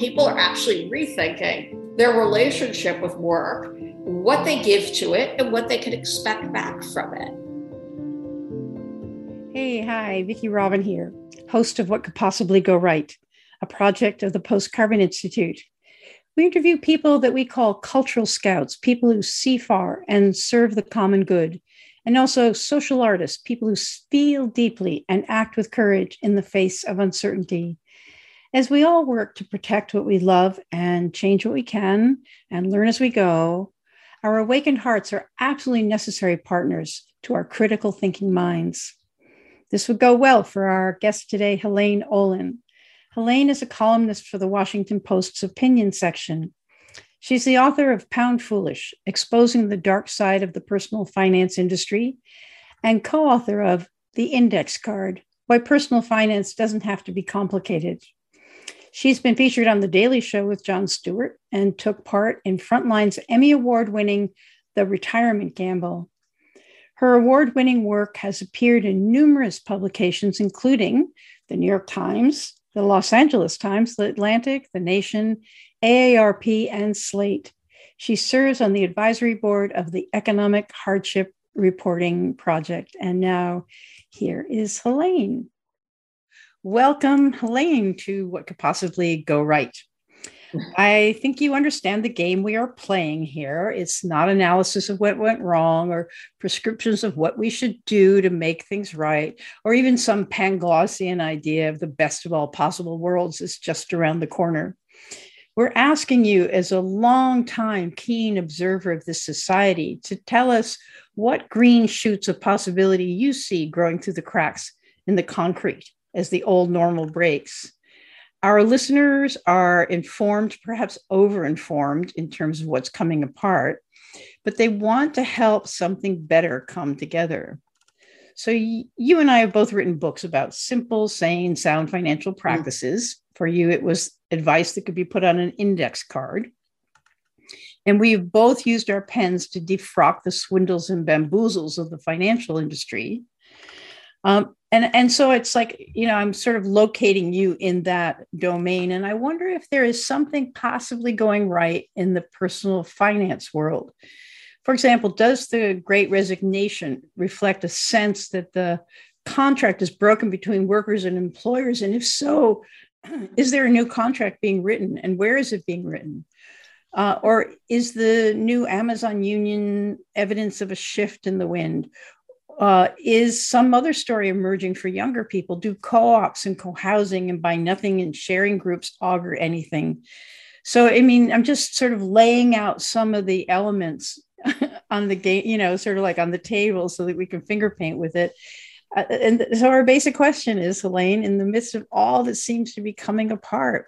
people are actually rethinking their relationship with work, what they give to it, and what they can expect back from it. Hey, hi, Vicki Robin here, host of What Could Possibly Go Right, a project of the Post Carbon Institute. We interview people that we call cultural scouts, people who see far and serve the common good, and also social artists, people who feel deeply and act with courage in the face of uncertainty. As we all work to protect what we love and change what we can and learn as we go, our awakened hearts are absolutely necessary partners to our critical thinking minds. This would go well for our guest today, Helaine Olen. Helaine is a columnist for the Washington Post's opinion section. She's the author of Pound Foolish Exposing the Dark Side of the Personal Finance Industry, and co author of The Index Card Why Personal Finance Doesn't Have to Be Complicated. She's been featured on The Daily Show with Jon Stewart and took part in Frontline's Emmy Award winning The Retirement Gamble. Her award winning work has appeared in numerous publications, including the New York Times, the Los Angeles Times, the Atlantic, the Nation, AARP, and Slate. She serves on the advisory board of the Economic Hardship Reporting Project. And now here is Helaine. Welcome, Helaine, to What Could Possibly Go Right. I think you understand the game we are playing here. It's not analysis of what went wrong or prescriptions of what we should do to make things right, or even some Panglossian idea of the best of all possible worlds is just around the corner. We're asking you, as a long-time keen observer of this society, to tell us what green shoots of possibility you see growing through the cracks in the concrete as the old normal breaks our listeners are informed, perhaps over informed in terms of what's coming apart, but they want to help something better come together. So, you and I have both written books about simple, sane, sound financial mm-hmm. practices. Mm. For you, it was advice that could be put on an index card. And we've both used our pens to defrock the swindles and bamboozles of the financial industry. Um, and and so it's like you know i'm sort of locating you in that domain. And i wonder if there is something possibly going right in the personal finance world. For example does the great resignation reflect a sense that the contract is broken between workers and employers? And if so is there a new contract being written and where is it being written? Uh, or is the new Amazon union evidence of a shift in the wind? Uh, is some other story emerging for younger people? Do co ops and co housing and buy nothing and sharing groups augur anything? So, I mean, I'm just sort of laying out some of the elements on the game, you know, sort of like on the table so that we can finger paint with it. Uh, and so, our basic question is Helaine, in the midst of all that seems to be coming apart,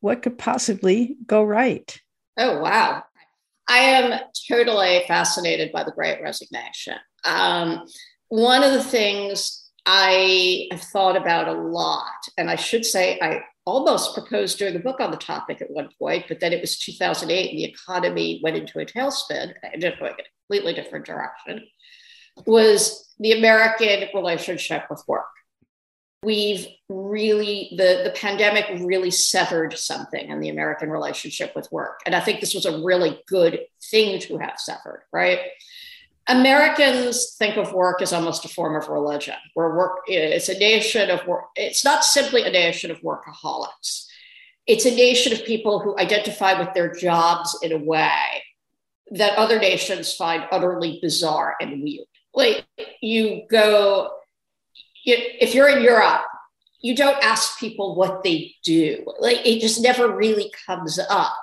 what could possibly go right? Oh, wow. I am totally fascinated by the great resignation. Um, one of the things I have thought about a lot, and I should say I almost proposed doing a book on the topic at one point, but then it was 2008 and the economy went into a tailspin. I ended up going a completely different direction. Was the American relationship with work. We've really, the, the pandemic really severed something in the American relationship with work. And I think this was a really good thing to have severed, right? Americans think of work as almost a form of religion, where work it's a nation of work. It's not simply a nation of workaholics. It's a nation of people who identify with their jobs in a way that other nations find utterly bizarre and weird. Like you go, if you're in Europe, you don't ask people what they do. Like it just never really comes up.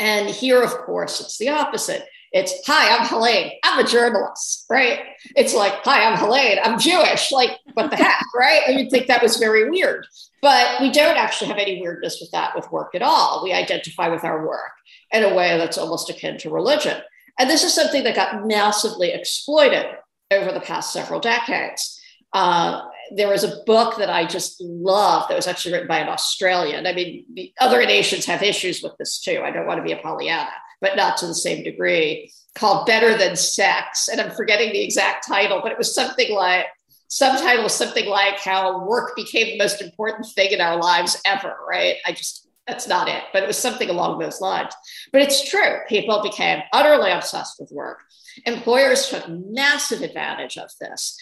And here, of course, it's the opposite it's, hi, I'm Helaine. I'm a journalist, right? It's like, hi, I'm Helaine. I'm Jewish. Like, what the heck, right? And you'd think that was very weird. But we don't actually have any weirdness with that with work at all. We identify with our work in a way that's almost akin to religion. And this is something that got massively exploited over the past several decades. Uh, there was a book that I just love that was actually written by an Australian. I mean, the other nations have issues with this too. I don't want to be a Pollyanna, but not to the same degree, called Better Than Sex. And I'm forgetting the exact title, but it was something like, subtitle was something like how work became the most important thing in our lives ever, right? I just that's not it, but it was something along those lines. But it's true. People became utterly obsessed with work. Employers took massive advantage of this.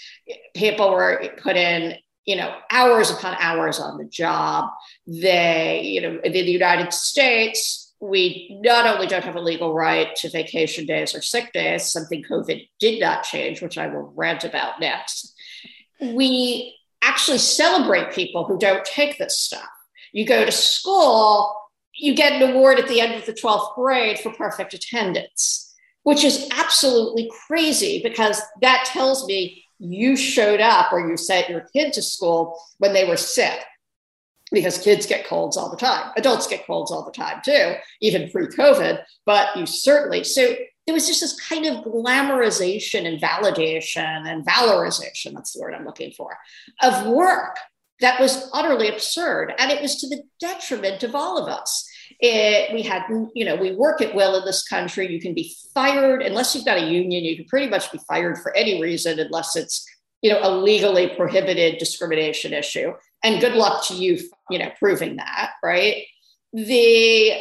People were put in, you know, hours upon hours on the job. They, you know, in the United States, we not only don't have a legal right to vacation days or sick days, something COVID did not change, which I will rant about next. We actually celebrate people who don't take this stuff you go to school, you get an award at the end of the 12th grade for perfect attendance, which is absolutely crazy because that tells me you showed up or you sent your kid to school when they were sick because kids get colds all the time. Adults get colds all the time too, even pre COVID, but you certainly. So there was just this kind of glamorization and validation and valorization that's the word I'm looking for of work that was utterly absurd. And it was to the detriment of all of us. It, we had, you know, we work at will in this country. You can be fired unless you've got a union. You can pretty much be fired for any reason unless it's, you know, a legally prohibited discrimination issue. And good luck to you, you know, proving that, right? The,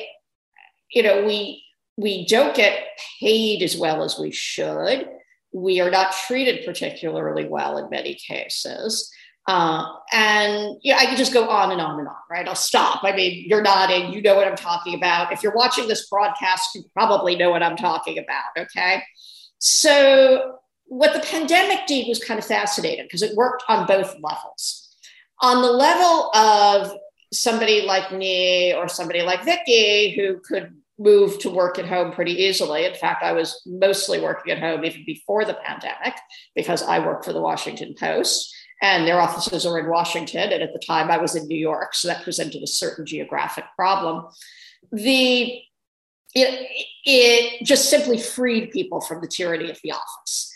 you know, we we don't get paid as well as we should. We are not treated particularly well in many cases. Uh, and yeah, I could just go on and on and on, right? I'll stop. I mean, you're nodding, you know what I'm talking about. If you're watching this broadcast, you probably know what I'm talking about, okay? So, what the pandemic did was kind of fascinating because it worked on both levels. On the level of somebody like me or somebody like Vicki who could move to work at home pretty easily. In fact, I was mostly working at home even before the pandemic because I work for the Washington Post and their offices are in Washington. And at the time, I was in New York, so that presented a certain geographic problem. The it, it just simply freed people from the tyranny of the office.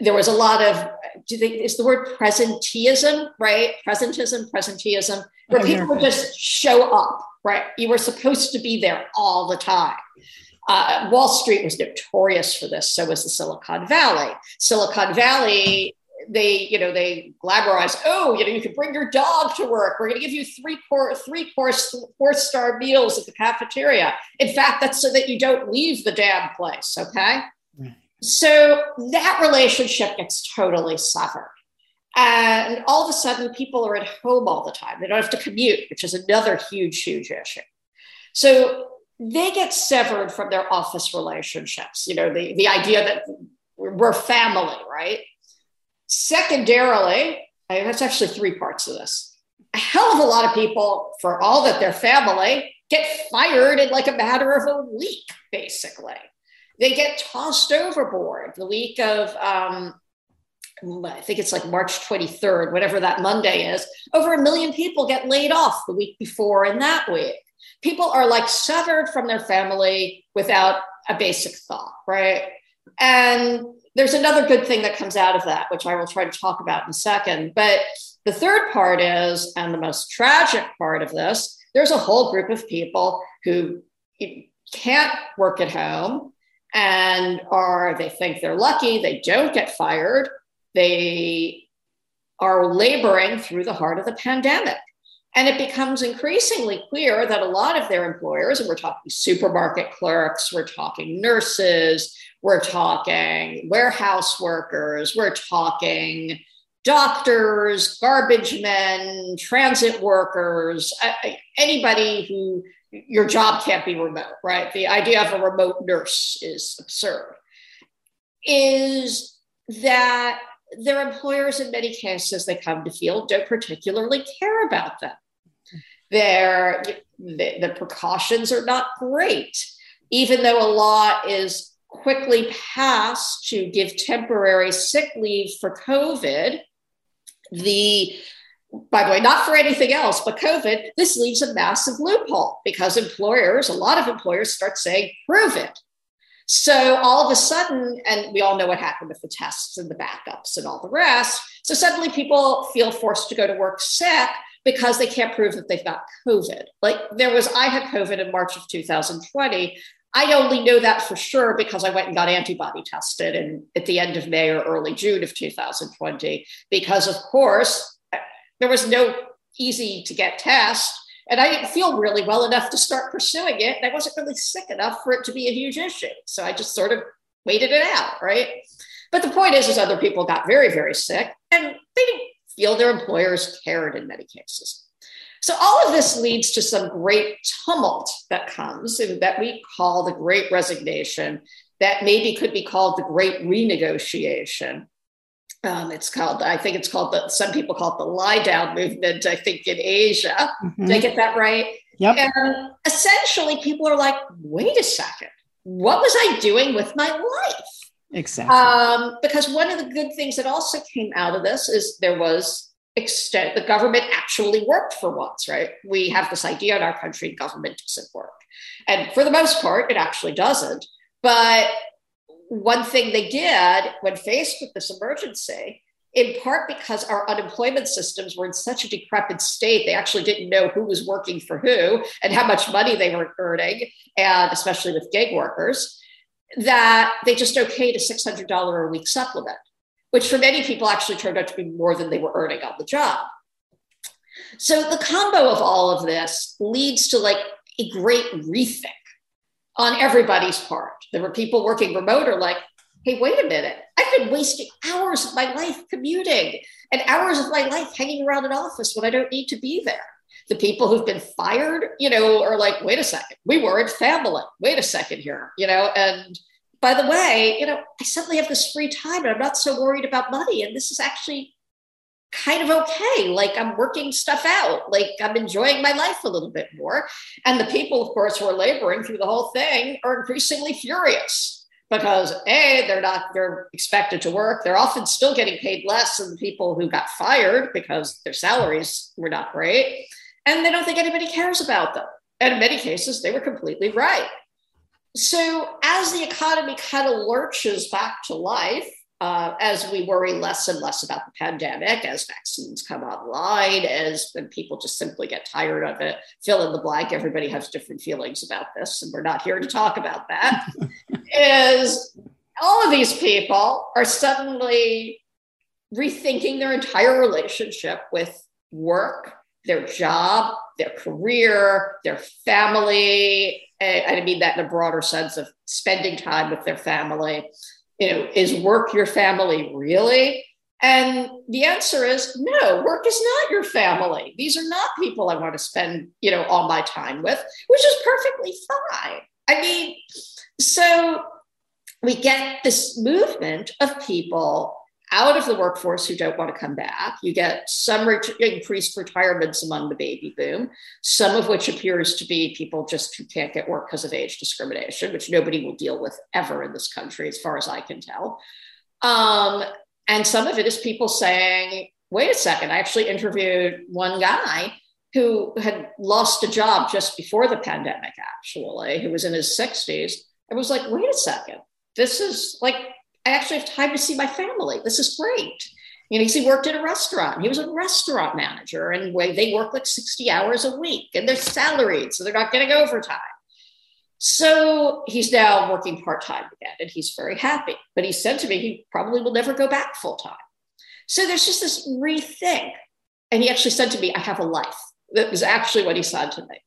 There was a lot of, do they, is the word presenteeism, right? Presentism, presenteeism, where oh, people would just show up, right? You were supposed to be there all the time. Uh, Wall Street was notorious for this. So was the Silicon Valley. Silicon Valley they, you know, they glamorize, oh, you know, you can bring your dog to work. We're going to give you three course, three course, four star meals at the cafeteria. In fact, that's so that you don't leave the damn place. Okay. So that relationship gets totally severed. And all of a sudden, people are at home all the time. They don't have to commute, which is another huge, huge issue. So they get severed from their office relationships. You know, the, the idea that we're family, right? Secondarily, I, that's actually three parts of this. A hell of a lot of people, for all that their family, get fired in like a matter of a week, basically. They get tossed overboard the week of, um, I think it's like March 23rd, whatever that Monday is. Over a million people get laid off the week before and that week. People are like severed from their family without a basic thought, right? And there's another good thing that comes out of that, which I will try to talk about in a second. But the third part is, and the most tragic part of this, there's a whole group of people who can't work at home and are, they think they're lucky, they don't get fired, they are laboring through the heart of the pandemic. And it becomes increasingly clear that a lot of their employers, and we're talking supermarket clerks, we're talking nurses, we're talking warehouse workers, we're talking doctors, garbage men, transit workers, anybody who your job can't be remote, right? The idea of a remote nurse is absurd. Is that their employers, in many cases, they come to feel don't particularly care about them. Their, the, the precautions are not great, even though a law is quickly passed to give temporary sick leave for COVID. The by the way, not for anything else, but COVID, this leaves a massive loophole because employers, a lot of employers start saying, prove it. So all of a sudden, and we all know what happened with the tests and the backups and all the rest. So suddenly people feel forced to go to work sick because they can't prove that they've got COVID. Like there was, I had COVID in March of 2020. I only know that for sure because I went and got antibody tested in, at the end of May or early June of 2020. Because, of course, there was no easy to get test. And I didn't feel really well enough to start pursuing it. And I wasn't really sick enough for it to be a huge issue. So I just sort of waited it out, right? But the point is, is other people got very, very sick and they didn't feel their employers cared in many cases. So all of this leads to some great tumult that comes and that we call the great resignation, that maybe could be called the great renegotiation. Um, it's called, I think it's called the, some people call it the lie down movement, I think in Asia. Mm-hmm. Did I get that right? Yep. And essentially, people are like, wait a second, what was I doing with my life? Exactly. Um, because one of the good things that also came out of this is there was extent the government actually worked for once, right? We have this idea in our country government doesn't work. And for the most part, it actually doesn't. But one thing they did when faced with this emergency, in part because our unemployment systems were in such a decrepit state, they actually didn't know who was working for who and how much money they were earning, and especially with gig workers, that they just okayed a $600 a week supplement which for many people actually turned out to be more than they were earning on the job. So the combo of all of this leads to like a great rethink on everybody's part. There were people working remote or like, hey, wait a minute, I've been wasting hours of my life commuting and hours of my life hanging around an office when I don't need to be there. The people who've been fired, you know, are like, wait a second, we weren't family. Wait a second here, you know, and by the way, you know, I suddenly have this free time and I'm not so worried about money. And this is actually kind of okay. Like I'm working stuff out, like I'm enjoying my life a little bit more. And the people, of course, who are laboring through the whole thing are increasingly furious because A, they're not, they're expected to work. They're often still getting paid less than the people who got fired because their salaries were not great. And they don't think anybody cares about them. And in many cases, they were completely right. So, as the economy kind of lurches back to life, uh, as we worry less and less about the pandemic, as vaccines come online, as people just simply get tired of it, fill in the blank, everybody has different feelings about this, and we're not here to talk about that. is all of these people are suddenly rethinking their entire relationship with work, their job, their career, their family, I mean that in a broader sense of spending time with their family. You know, is work your family really? And the answer is no, work is not your family. These are not people I want to spend, you know, all my time with, which is perfectly fine. I mean, so we get this movement of people out of the workforce who don't want to come back. You get some increased retirements among the baby boom, some of which appears to be people just who can't get work because of age discrimination, which nobody will deal with ever in this country, as far as I can tell. Um, and some of it is people saying, wait a second, I actually interviewed one guy who had lost a job just before the pandemic, actually, who was in his 60s. I was like, wait a second, this is like I actually have time to see my family. This is great. You know, he worked in a restaurant. He was a restaurant manager, and they work like 60 hours a week, and they're salaried, so they're not getting overtime. So he's now working part time again, and he's very happy. But he said to me he probably will never go back full time. So there's just this rethink. And he actually said to me, I have a life. That was actually what he said to me.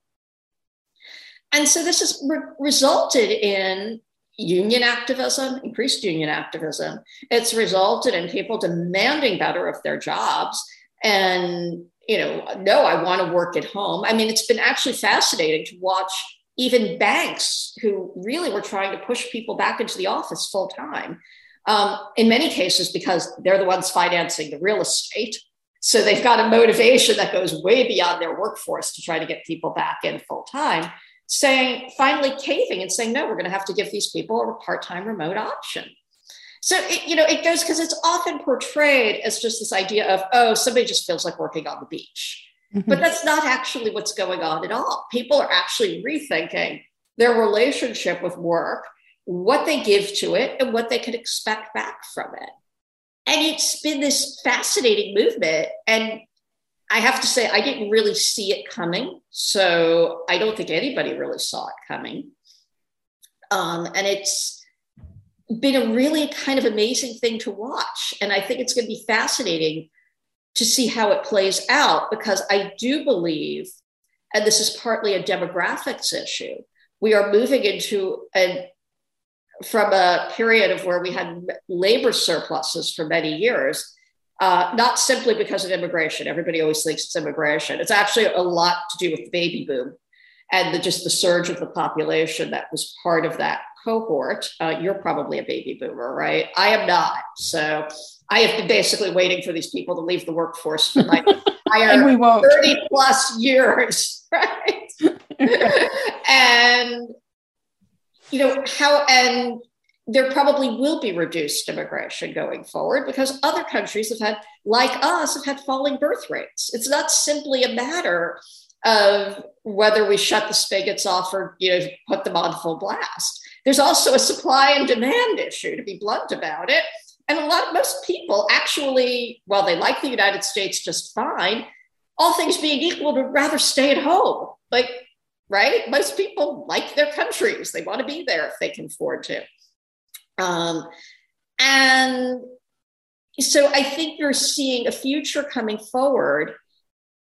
And so this has re- resulted in union activism, increased union activism. It's resulted in people demanding better of their jobs and, you know, no, I want to work at home. I mean, it's been actually fascinating to watch even banks who really were trying to push people back into the office full time. Um, in many cases, because they're the ones financing the real estate. So they've got a motivation that goes way beyond their workforce to try to get people back in full time saying, finally caving and saying, no, we're going to have to give these people a part time remote option. So, it, you know, it goes because it's often portrayed as just this idea of, oh, somebody just feels like working on the beach. Mm-hmm. But that's not actually what's going on at all. People are actually rethinking their relationship with work, what they give to it, and what they can expect back from it. And it's been this fascinating movement. And I have to say, I didn't really see it coming. So I don't think anybody really saw it coming. Um, and it's been a really kind of amazing thing to watch. And I think it's going to be fascinating to see how it plays out because I do believe and this is partly a demographics issue. We are moving into a from a period of where we had labor surpluses for many years, uh, not simply because of immigration. Everybody always thinks it's immigration. It's actually a lot to do with the baby boom and the, just the surge of the population that was part of that cohort. Uh, you're probably a baby boomer, right? I am not. So I have been basically waiting for these people to leave the workforce for my entire 30 plus years, right? and you know how and there probably will be reduced immigration going forward because other countries have had like us have had falling birth rates it's not simply a matter of whether we shut the spigots off or you know put them on full blast there's also a supply and demand issue to be blunt about it and a lot of most people actually while they like the united states just fine all things being equal would rather stay at home like right? Most people like their countries. They want to be there if they can afford to. Um, and so I think you're seeing a future coming forward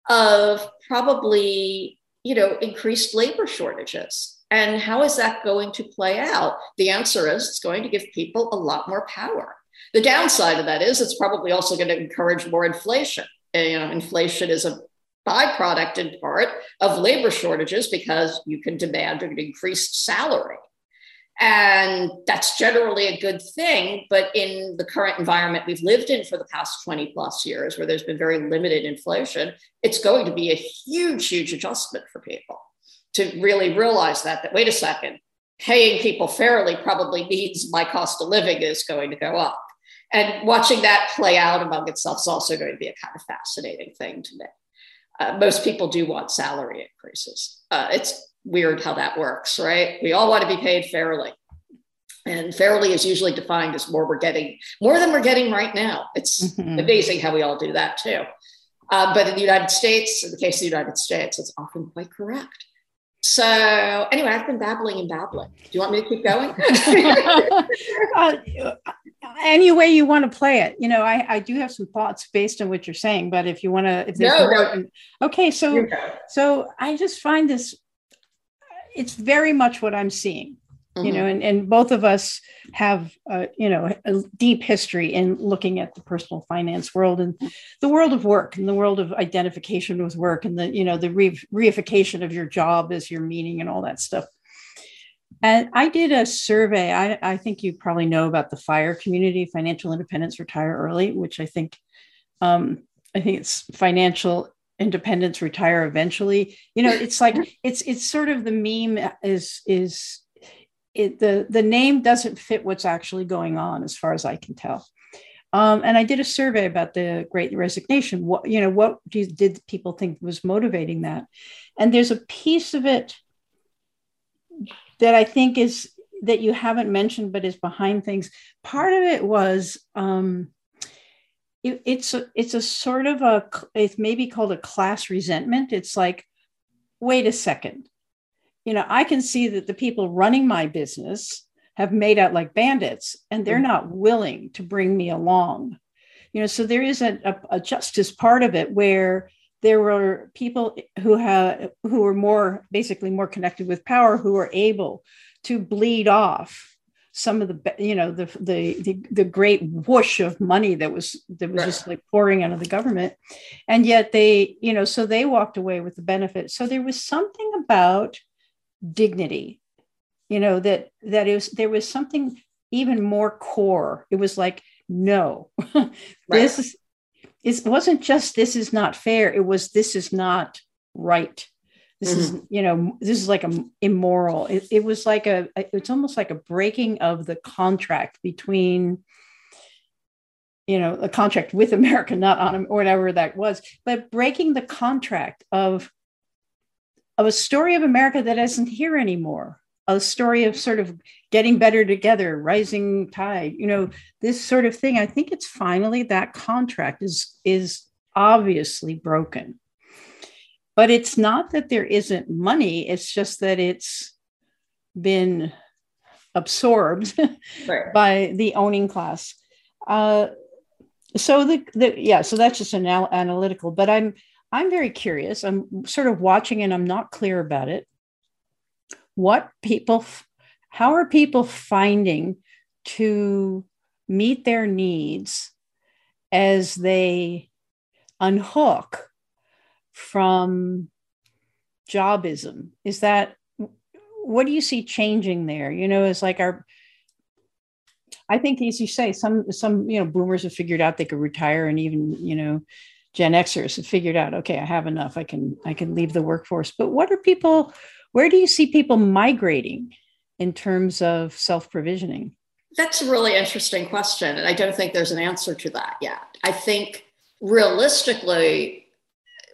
of probably, you know, increased labor shortages. And how is that going to play out? The answer is it's going to give people a lot more power. The downside of that is it's probably also going to encourage more inflation. You know, inflation is a byproduct in part of labor shortages because you can demand an increased salary. And that's generally a good thing. But in the current environment we've lived in for the past 20 plus years, where there's been very limited inflation, it's going to be a huge, huge adjustment for people to really realize that, that wait a second, paying people fairly probably means my cost of living is going to go up. And watching that play out among itself is also going to be a kind of fascinating thing to me uh, most people do want salary increases. Uh, it's weird how that works, right? We all want to be paid fairly. And fairly is usually defined as more we're getting, more than we're getting right now. It's mm-hmm. amazing how we all do that too. Uh, but in the United States, in the case of the United States, it's often quite correct. So anyway, I've been babbling and babbling. Do you want me to keep going? uh, any way you want to play it. You know, I, I do have some thoughts based on what you're saying, but if you want to, if there's no, no. okay, so so I just find this it's very much what I'm seeing. Mm-hmm. You know, and, and both of us have, uh, you know, a deep history in looking at the personal finance world and the world of work and the world of identification with work and the, you know, the re- reification of your job as your meaning and all that stuff. And I did a survey. I, I, think you probably know about the FIRE community, Financial Independence Retire Early, which I think um, I think it's financial independence retire eventually. You know, it's like it's it's sort of the meme is is it the the name doesn't fit what's actually going on as far as I can tell. Um, and I did a survey about the Great Resignation. What you know, what did people think was motivating that? And there's a piece of it that I think is that you haven't mentioned, but is behind things. Part of it was um, it, it's a, it's a sort of a it's maybe called a class resentment. It's like, wait a second, you know, I can see that the people running my business have made out like bandits, and they're mm-hmm. not willing to bring me along. You know, so there is a, a, a justice part of it where there were people who have who were more basically more connected with power who were able to bleed off some of the you know the the the, the great whoosh of money that was that was right. just like pouring out of the government. And yet they you know so they walked away with the benefit. So there was something about dignity you know that that is there was something even more core. It was like no right. this it wasn't just this is not fair. It was this is not right this mm-hmm. is you know this is like a immoral it, it was like a it's almost like a breaking of the contract between you know a contract with america not on or whatever that was but breaking the contract of of a story of america that isn't here anymore a story of sort of getting better together, rising tide, you know, this sort of thing. I think it's finally that contract is is obviously broken. But it's not that there isn't money, it's just that it's been absorbed right. by the owning class. Uh, so the, the yeah, so that's just anal- analytical. But I'm I'm very curious. I'm sort of watching and I'm not clear about it. What people, how are people finding to meet their needs as they unhook from jobism? Is that what do you see changing there? You know, it's like our I think as you say, some some you know boomers have figured out they could retire and even, you know, Gen Xers have figured out, okay, I have enough. I can I can leave the workforce. But what are people, where do you see people migrating in terms of self-provisioning? That's a really interesting question. And I don't think there's an answer to that yet. I think realistically,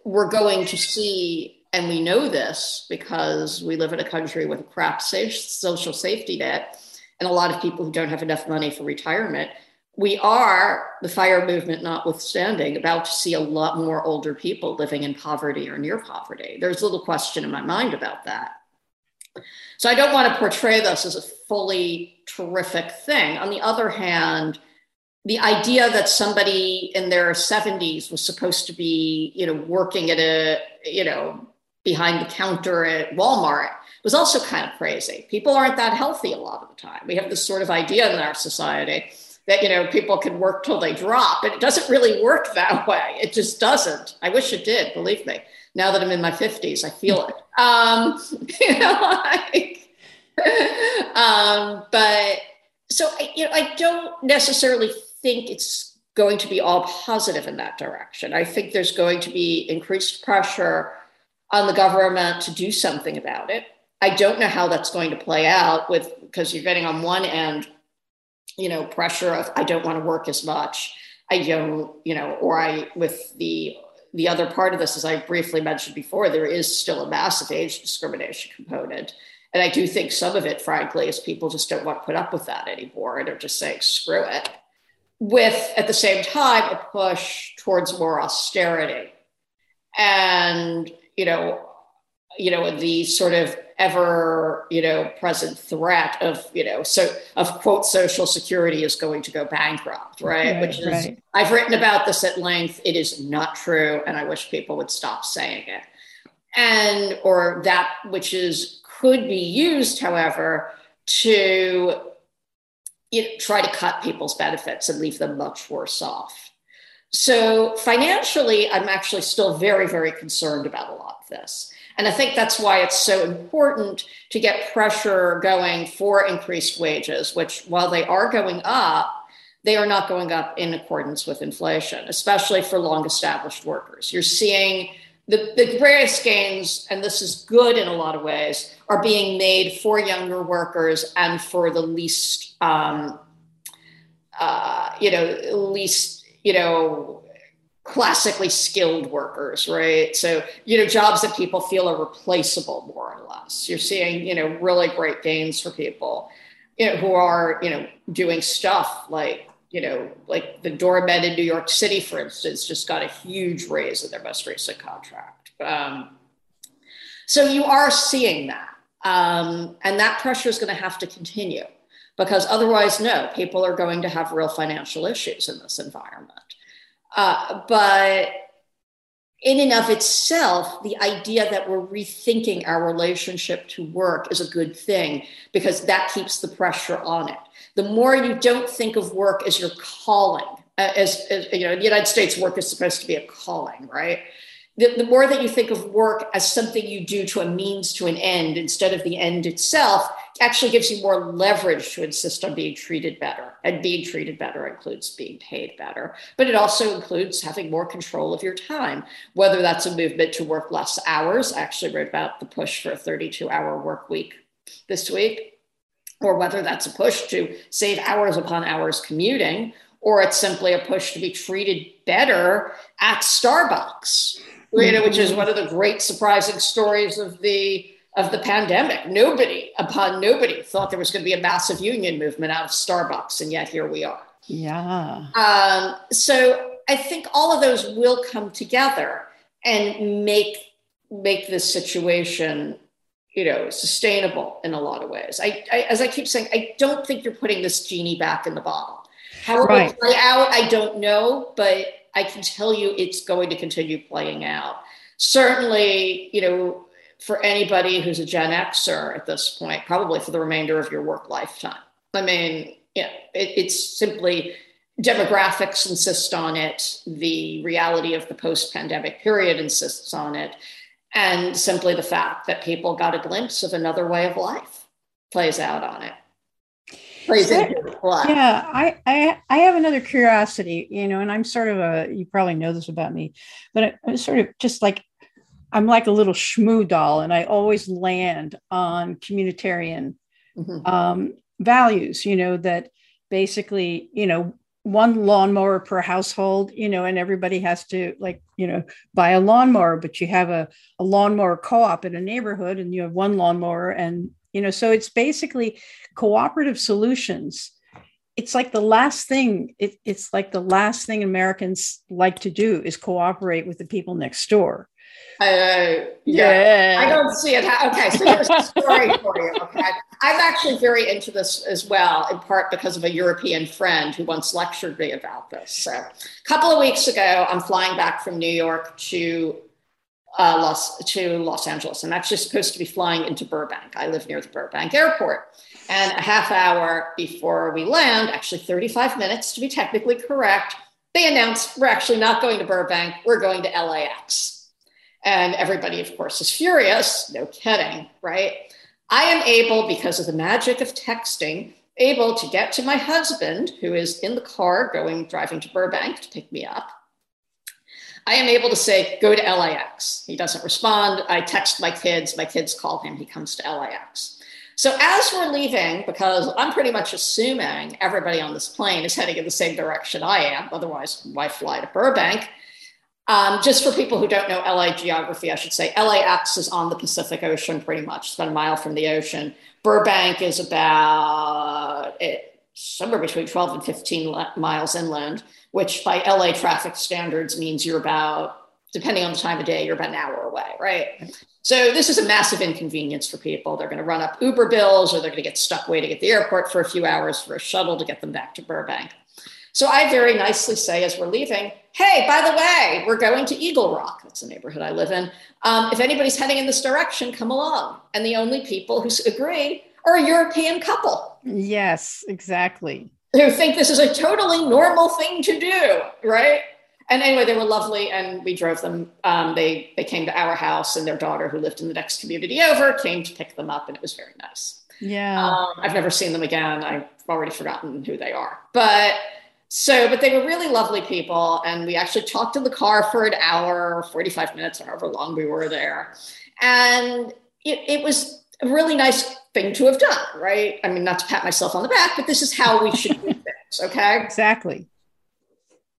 we're going to see, and we know this because we live in a country with a crap social safety net and a lot of people who don't have enough money for retirement. We are, the fire movement notwithstanding, about to see a lot more older people living in poverty or near poverty. There's little question in my mind about that. So I don't want to portray this as a fully terrific thing. On the other hand, the idea that somebody in their 70s was supposed to be, you know, working at a, you know, behind the counter at Walmart was also kind of crazy. People aren't that healthy a lot of the time. We have this sort of idea in our society that you know people can work till they drop, and it doesn't really work that way. It just doesn't. I wish it did. Believe me. Now that I'm in my 50s, I feel it. Um, you know, like, um, but so you know, I don't necessarily think it's going to be all positive in that direction. I think there's going to be increased pressure on the government to do something about it. I don't know how that's going to play out with because you're getting on one end, you know, pressure of I don't want to work as much. I don't, you know, or I with the the other part of this, as I briefly mentioned before, there is still a massive age discrimination component. And I do think some of it, frankly, is people just don't want to put up with that anymore and are just saying, screw it with at the same time a push towards more austerity. And you know you know the sort of ever you know present threat of you know so of quote social security is going to go bankrupt right, right which is right. i've written about this at length. It is not true and i wish people would stop saying it. And or that which is could be used however to you know, try to cut people's benefits and leave them much worse off. So financially, I'm actually still very, very concerned about a lot of this. And I think that's why it's so important to get pressure going for increased wages, which while they are going up, they are not going up in accordance with inflation, especially for long established workers. You're seeing the, the greatest gains, and this is good in a lot of ways, are being made for younger workers and for the least, um, uh, you know, least, you know, classically skilled workers, right? So, you know, jobs that people feel are replaceable more or less. You're seeing, you know, really great gains for people you know, who are, you know, doing stuff like you know, like the doorman in New York City, for instance, just got a huge raise in their most recent contract. Um, so you are seeing that. Um, and that pressure is going to have to continue because otherwise, no, people are going to have real financial issues in this environment. Uh, but in and of itself, the idea that we're rethinking our relationship to work is a good thing because that keeps the pressure on it. The more you don't think of work as your calling, uh, as, as you know, in the United States, work is supposed to be a calling, right? The, the more that you think of work as something you do to a means to an end instead of the end itself, actually gives you more leverage to insist on being treated better. And being treated better includes being paid better, but it also includes having more control of your time, whether that's a movement to work less hours. I actually wrote about the push for a 32 hour work week this week, or whether that's a push to save hours upon hours commuting, or it's simply a push to be treated better at Starbucks you know, which is one of the great surprising stories of the of the pandemic. Nobody, upon nobody, thought there was going to be a massive union movement out of Starbucks, and yet here we are. Yeah. Um, so I think all of those will come together and make make this situation, you know, sustainable in a lot of ways. I, I as I keep saying, I don't think you're putting this genie back in the bottle. How it right. will play out, I don't know, but I can tell you it's going to continue playing out. Certainly, you know, for anybody who's a Gen Xer at this point, probably for the remainder of your work lifetime. I mean, yeah, it, it's simply demographics insist on it, the reality of the post pandemic period insists on it, and simply the fact that people got a glimpse of another way of life plays out on it. Plays so, yeah, I, I I have another curiosity, you know, and I'm sort of a you probably know this about me, but I'm sort of just like I'm like a little shmoo doll, and I always land on communitarian mm-hmm. um, values, you know, that basically, you know, one lawnmower per household, you know, and everybody has to like, you know, buy a lawnmower, but you have a, a lawnmower co-op in a neighborhood and you have one lawnmower and, you know, so it's basically cooperative solutions. It's like the last thing, it, it's like the last thing Americans like to do is cooperate with the people next door. Uh, yeah. yeah. I don't see it. okay, so here's a story for you. Okay, I'm actually very into this as well, in part because of a European friend who once lectured me about this. So, a couple of weeks ago, I'm flying back from New York to uh, Los to Los Angeles. I'm actually supposed to be flying into Burbank. I live near the Burbank airport. And a half hour before we land, actually 35 minutes to be technically correct, they announced we're actually not going to Burbank, we're going to LAX. And everybody, of course, is furious. No kidding, right? I am able, because of the magic of texting, able to get to my husband, who is in the car going driving to Burbank to pick me up. I am able to say, go to LAX. He doesn't respond. I text my kids. My kids call him. He comes to LAX. So as we're leaving, because I'm pretty much assuming everybody on this plane is heading in the same direction I am, otherwise, why fly to Burbank? Um, just for people who don't know LA geography, I should say LAX is on the Pacific Ocean pretty much. It's about a mile from the ocean. Burbank is about it, somewhere between 12 and 15 miles inland, which by LA traffic standards means you're about, depending on the time of day, you're about an hour away, right? So this is a massive inconvenience for people. They're going to run up Uber bills or they're going to get stuck waiting at the airport for a few hours for a shuttle to get them back to Burbank. So I very nicely say as we're leaving, hey, by the way, we're going to Eagle Rock. That's the neighborhood I live in. Um, if anybody's heading in this direction, come along. And the only people who agree are a European couple. Yes, exactly. Who think this is a totally normal thing to do, right? And anyway, they were lovely, and we drove them. Um, they they came to our house, and their daughter, who lived in the next community over, came to pick them up, and it was very nice. Yeah, um, I've never seen them again. I've already forgotten who they are, but so, but they were really lovely people. And we actually talked in the car for an hour, 45 minutes, however long we were there. And it, it was a really nice thing to have done, right? I mean, not to pat myself on the back, but this is how we should do things, okay? Exactly.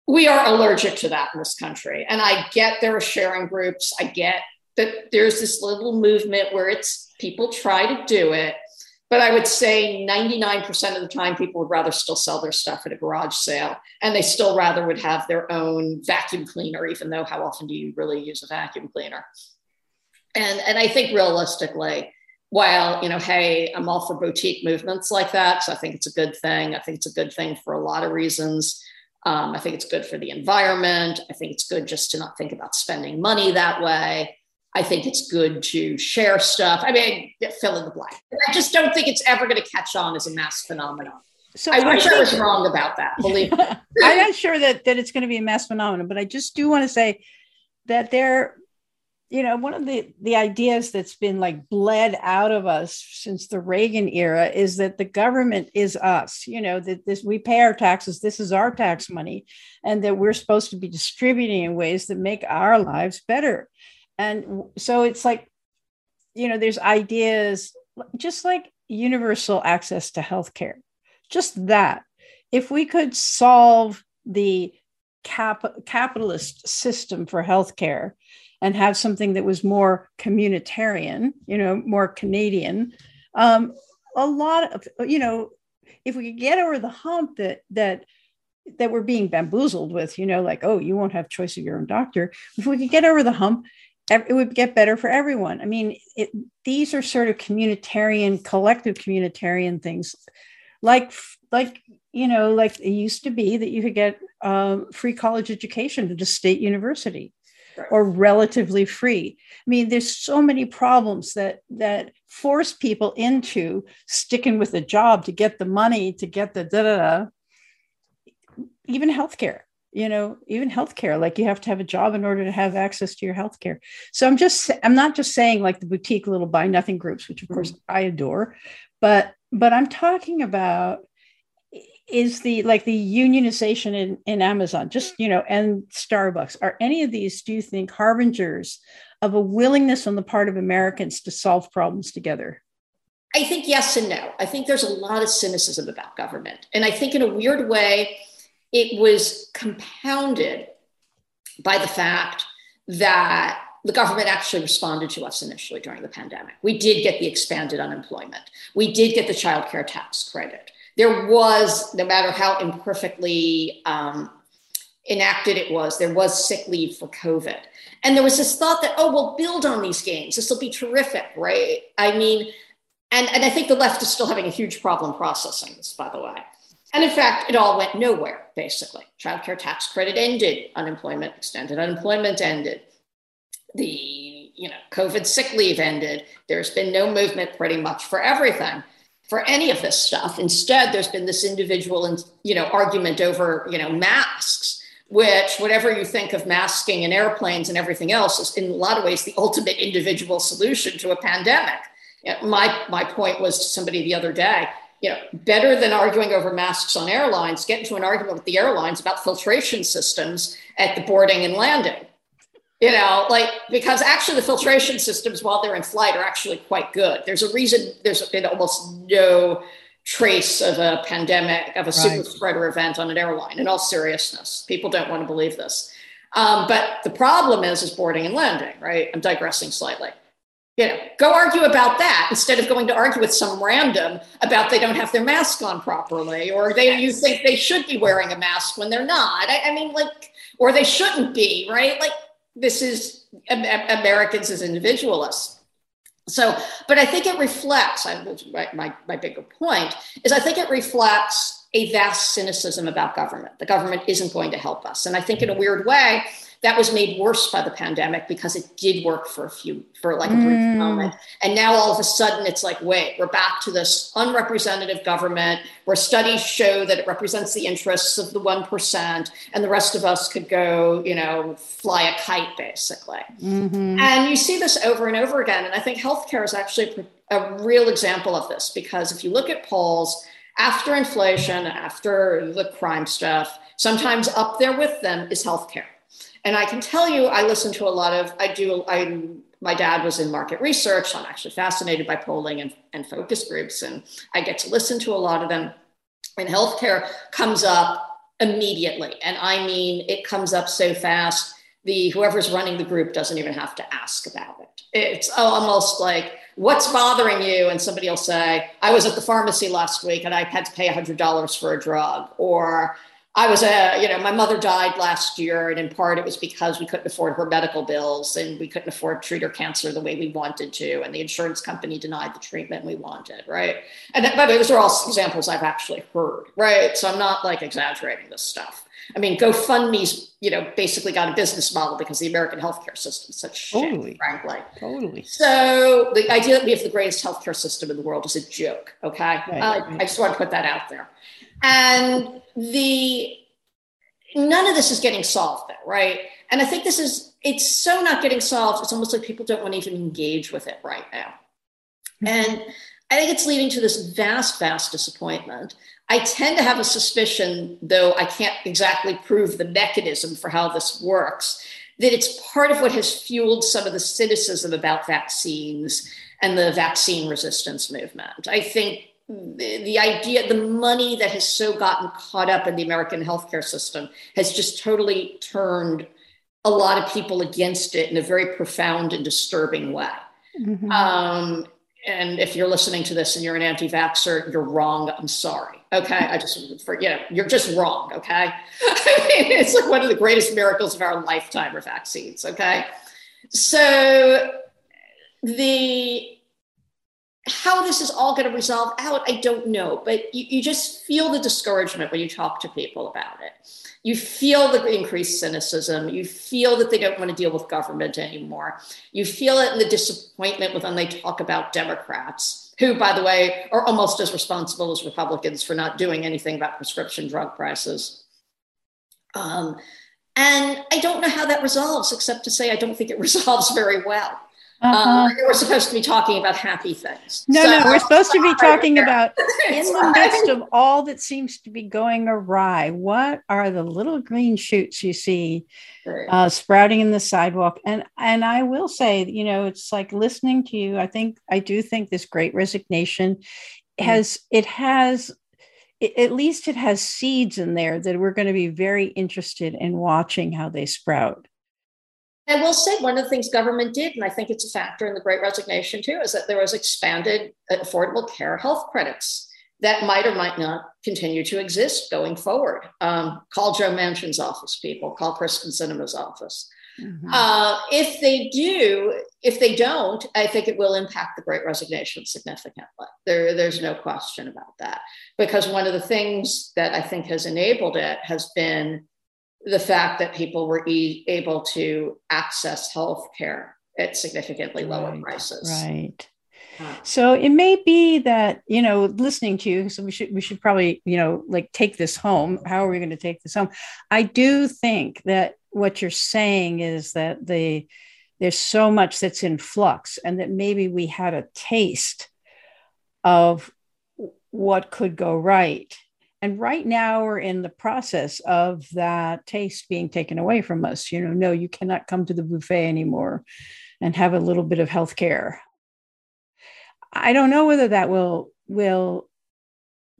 We are allergic to that in this country. And I get there are sharing groups. I get that there's this little movement where it's people try to do it but I would say 99% of the time, people would rather still sell their stuff at a garage sale. And they still rather would have their own vacuum cleaner, even though how often do you really use a vacuum cleaner? And, and I think realistically, while, you know, hey, I'm all for boutique movements like that. So I think it's a good thing. I think it's a good thing for a lot of reasons. Um, I think it's good for the environment. I think it's good just to not think about spending money that way. I think it's good to share stuff. I mean, fill in the blank. I just don't think it's ever going to catch on as a mass phenomenon. So I wish I, I was wrong about that. Believe me. I'm not sure that that it's going to be a mass phenomenon, but I just do want to say that there, you know, one of the the ideas that's been like bled out of us since the Reagan era is that the government is us. You know, that this we pay our taxes. This is our tax money, and that we're supposed to be distributing in ways that make our lives better and so it's like you know there's ideas just like universal access to healthcare just that if we could solve the cap- capitalist system for healthcare and have something that was more communitarian you know more canadian. Um, a lot of you know if we could get over the hump that that that we're being bamboozled with you know like oh you won't have choice of your own doctor. If we could get over the hump it would get better for everyone. I mean, it, these are sort of communitarian, collective communitarian things, like like you know, like it used to be that you could get um, free college education at a state university or relatively free. I mean, there's so many problems that that force people into sticking with a job to get the money to get the da da da. Even healthcare, you know, even healthcare, like you have to have a job in order to have access to your healthcare. So I'm just, I'm not just saying like the boutique little buy nothing groups, which of course mm-hmm. I adore, but but I'm talking about is the like the unionization in, in Amazon, just you know, and Starbucks. Are any of these, do you think, harbingers of a willingness on the part of Americans to solve problems together? I think yes and no. I think there's a lot of cynicism about government. And I think in a weird way, it was compounded by the fact that the government actually responded to us initially during the pandemic. We did get the expanded unemployment. We did get the child care tax credit there was, no matter how imperfectly um, enacted it was, there was sick leave for COVID. And there was this thought that, oh, we'll build on these gains. This will be terrific, right? I mean, and, and I think the left is still having a huge problem processing this, by the way. And in fact, it all went nowhere, basically. Child care tax credit ended, unemployment, extended unemployment ended. The you know, COVID sick leave ended. There's been no movement pretty much for everything for any of this stuff. Instead, there's been this individual and you know argument over you know masks, which whatever you think of masking in airplanes and everything else is in a lot of ways the ultimate individual solution to a pandemic. My my point was to somebody the other day. You know, better than arguing over masks on airlines, get into an argument with the airlines about filtration systems at the boarding and landing you know like because actually the filtration systems while they're in flight are actually quite good. There's a reason there's been almost no trace of a pandemic of a right. super spreader event on an airline in all seriousness. People don't want to believe this. Um, but the problem is is boarding and landing right? I'm digressing slightly. You know go argue about that instead of going to argue with some random about they don't have their mask on properly or they you think they should be wearing a mask when they're not. I, I mean like or they shouldn't be right? Like this is Americans as individualists. So, but I think it reflects, my, my, my bigger point is I think it reflects a vast cynicism about government. The government isn't going to help us. And I think in a weird way, that was made worse by the pandemic because it did work for a few for like a brief mm. moment and now all of a sudden it's like wait we're back to this unrepresentative government where studies show that it represents the interests of the 1% and the rest of us could go you know fly a kite basically mm-hmm. and you see this over and over again and i think healthcare is actually a real example of this because if you look at polls after inflation after the crime stuff sometimes up there with them is healthcare and I can tell you, I listen to a lot of, I do, I, my dad was in market research. So I'm actually fascinated by polling and, and focus groups. And I get to listen to a lot of them. And healthcare comes up immediately. And I mean, it comes up so fast. The whoever's running the group doesn't even have to ask about it. It's almost like, what's bothering you? And somebody will say, I was at the pharmacy last week and I had to pay $100 for a drug. Or I was a, you know, my mother died last year, and in part it was because we couldn't afford her medical bills and we couldn't afford to treat her cancer the way we wanted to, and the insurance company denied the treatment we wanted, right? And that, by the way, those are all examples I've actually heard, right? So I'm not like exaggerating this stuff. I mean, GoFundMe's, you know, basically got a business model because the American healthcare system is such totally. shit, frankly. Totally. So the idea that we have the greatest healthcare system in the world is a joke. Okay, right, uh. I just want to put that out there. And the none of this is getting solved though, right? And I think this is it's so not getting solved. It's almost like people don't want to even engage with it right now. And I think it's leading to this vast, vast disappointment. I tend to have a suspicion, though I can't exactly prove the mechanism for how this works, that it's part of what has fueled some of the cynicism about vaccines and the vaccine resistance movement. I think the, the idea, the money that has so gotten caught up in the American healthcare system has just totally turned a lot of people against it in a very profound and disturbing way. Mm-hmm. Um, and if you're listening to this and you're an anti-vaxxer, you're wrong. I'm sorry. Okay, I just for you know, you're just wrong. Okay, it's like one of the greatest miracles of our lifetime are vaccines. Okay, so the how this is all going to resolve out, I don't know. But you, you just feel the discouragement when you talk to people about it. You feel the increased cynicism. You feel that they don't want to deal with government anymore. You feel it in the disappointment when they talk about Democrats, who, by the way, are almost as responsible as Republicans for not doing anything about prescription drug prices. Um, and I don't know how that resolves, except to say I don't think it resolves very well. Uh-huh. Um, we're supposed to be talking about happy things. No, so, no, we're supposed to be talking about in the midst of all that seems to be going awry. What are the little green shoots you see uh, sprouting in the sidewalk? And and I will say, you know, it's like listening to you. I think I do think this great resignation mm-hmm. has it has at least it has seeds in there that we're going to be very interested in watching how they sprout. I will say one of the things government did, and I think it's a factor in the great resignation too, is that there was expanded affordable care health credits that might or might not continue to exist going forward. Um, call Joe Manchin's office, people, call Kyrsten Sinema's office. Mm-hmm. Uh, if they do, if they don't, I think it will impact the great resignation significantly. There, there's no question about that. Because one of the things that I think has enabled it has been the fact that people were e- able to access health care at significantly lower right, prices. Right. So it may be that you know, listening to you. So we should we should probably you know like take this home. How are we going to take this home? I do think that what you're saying is that the there's so much that's in flux, and that maybe we had a taste of what could go right and right now we're in the process of that taste being taken away from us. You know, no, you cannot come to the buffet anymore and have a little bit of health care. I don't know whether that will will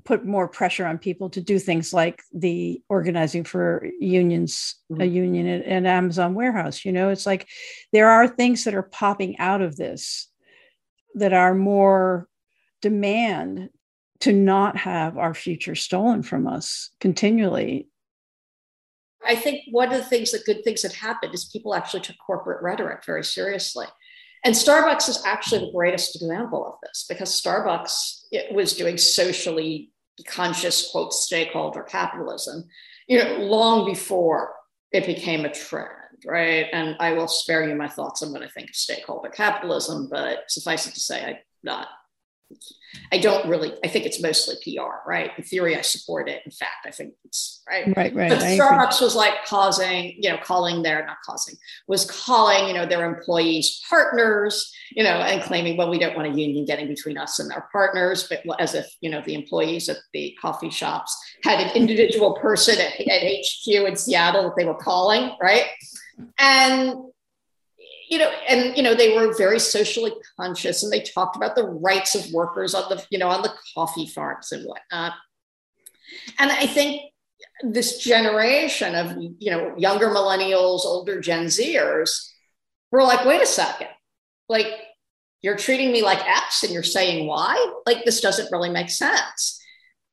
put more pressure on people to do things like the organizing for unions, mm-hmm. a union at, at Amazon warehouse. You know, it's like there are things that are popping out of this that are more demand to not have our future stolen from us continually. I think one of the things that good things that happened is people actually took corporate rhetoric very seriously. And Starbucks is actually the greatest example of this because Starbucks was doing socially conscious, quote, stakeholder capitalism, you know, long before it became a trend, right? And I will spare you my thoughts on what I think of stakeholder capitalism, but suffice it to say, I'm not I don't really, I think it's mostly PR, right? In theory, I support it. In fact, I think it's right. Right, right. But Starbucks was like causing, you know, calling their, not causing, was calling, you know, their employees partners, you know, and claiming, well, we don't want a union getting between us and our partners, but as if, you know, the employees at the coffee shops had an individual person at, at HQ in Seattle that they were calling, right? And you know, and you know, they were very socially conscious, and they talked about the rights of workers on the, you know, on the coffee farms and whatnot. And I think this generation of, you know, younger millennials, older Gen Zers, were like, wait a second, like you're treating me like X, and you're saying Y. Like this doesn't really make sense.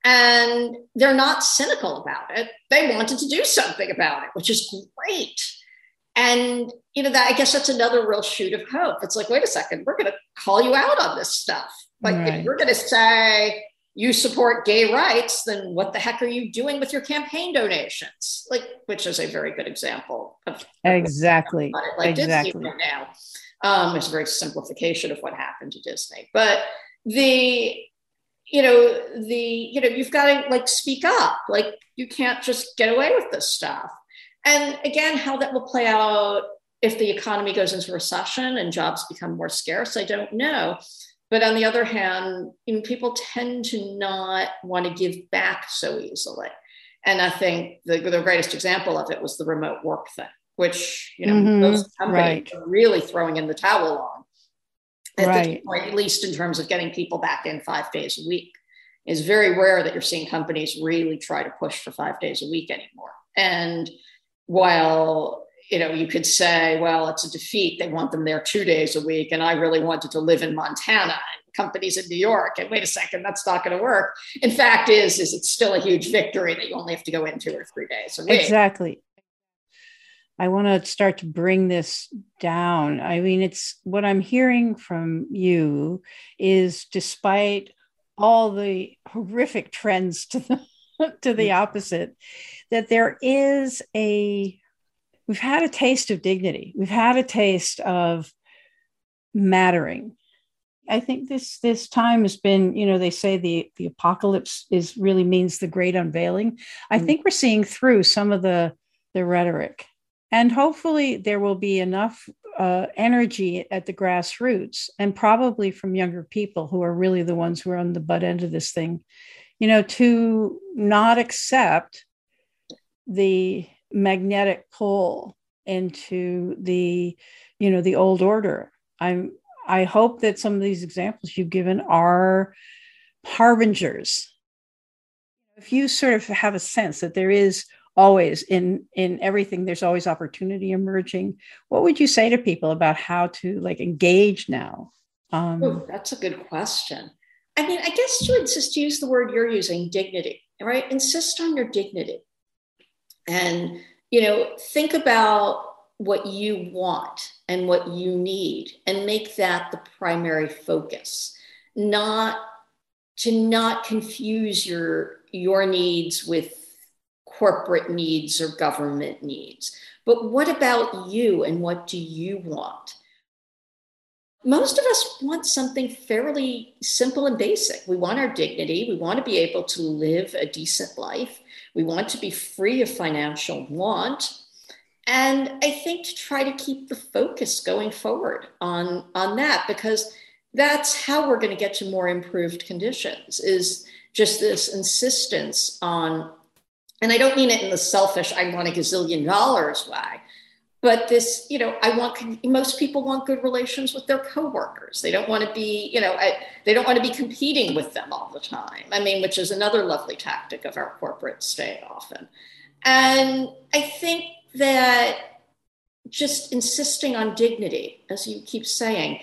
And they're not cynical about it. They wanted to do something about it, which is great. And you know that I guess that's another real shoot of hope. It's like, wait a second, we're going to call you out on this stuff. Like right. if you're going to say you support gay rights, then what the heck are you doing with your campaign donations? Like, which is a very good example of exactly like exactly. Disney right now. Um, it's a very simplification of what happened to Disney, but the you know the you know you've got to like speak up. Like you can't just get away with this stuff. And again, how that will play out if the economy goes into recession and jobs become more scarce, I don't know. But on the other hand, you know, people tend to not want to give back so easily. And I think the, the greatest example of it was the remote work thing, which you know mm-hmm, companies right. are really throwing in the towel on. At right. this point, at least in terms of getting people back in five days a week. It's very rare that you're seeing companies really try to push for five days a week anymore. And while you know you could say well it's a defeat they want them there two days a week and i really wanted to live in montana and companies in new york and wait a second that's not going to work. In fact is is it's still a huge victory that you only have to go in two or three days a week. Exactly. I want to start to bring this down. I mean, it's what I'm hearing from you is despite all the horrific trends to the to the mm. opposite, that there is a we've had a taste of dignity. We've had a taste of mattering. I think this this time has been, you know, they say the the apocalypse is really means the great unveiling. I mm. think we're seeing through some of the the rhetoric and hopefully there will be enough uh, energy at the grassroots and probably from younger people who are really the ones who are on the butt end of this thing you know to not accept the magnetic pull into the you know the old order. I'm i hope that some of these examples you've given are harbingers. If you sort of have a sense that there is always in in everything there's always opportunity emerging what would you say to people about how to like engage now? Um, Ooh, that's a good question. I mean i guess to insist use the word you're using dignity right? Insist on your dignity and you know think about what you want and what you need and make that the primary focus not to not confuse your your needs with corporate needs or government needs. But what about you and what do you want? Most of us want something fairly simple and basic. We want our dignity. We want to be able to live a decent life. We want to be free of financial want. And I think to try to keep the focus going forward on, on that, because that's how we're going to get to more improved conditions, is just this insistence on and I don't mean it in the selfish, I want a gazillion dollars way, but this, you know, I want, most people want good relations with their coworkers. They don't want to be, you know, I, they don't want to be competing with them all the time. I mean, which is another lovely tactic of our corporate state often. And I think that just insisting on dignity, as you keep saying,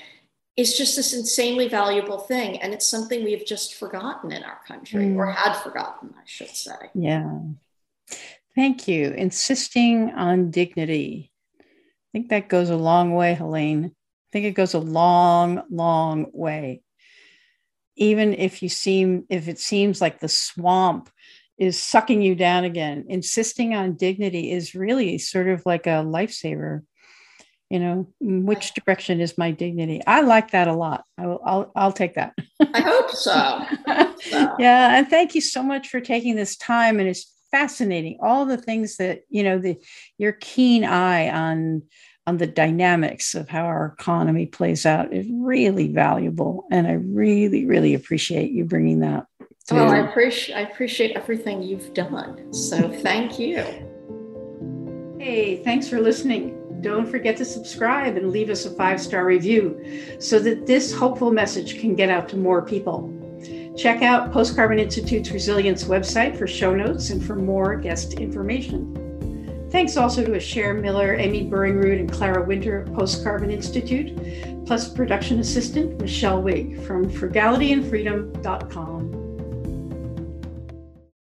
is just this insanely valuable thing. And it's something we've just forgotten in our country mm. or had forgotten, I should say. Yeah. Thank you. Insisting on dignity. I think that goes a long way, Helaine. I think it goes a long, long way. Even if you seem, if it seems like the swamp is sucking you down again, insisting on dignity is really sort of like a lifesaver. You know, which direction is my dignity? I like that a lot. I will, I'll, I'll take that. I hope so. so. Yeah, and thank you so much for taking this time. And it's fascinating. All the things that you know the your keen eye on on the dynamics of how our economy plays out is really valuable and i really really appreciate you bringing that to- well i appreciate i appreciate everything you've done so thank you. Hey thanks for listening. Don't forget to subscribe and leave us a five star review so that this hopeful message can get out to more people Check out Post Carbon Institute's Resilience website for show notes and for more guest information. Thanks also to Asher Miller, Amy Burringrud, and Clara Winter of Post Carbon Institute, plus production assistant Michelle Wig from frugalityandfreedom.com.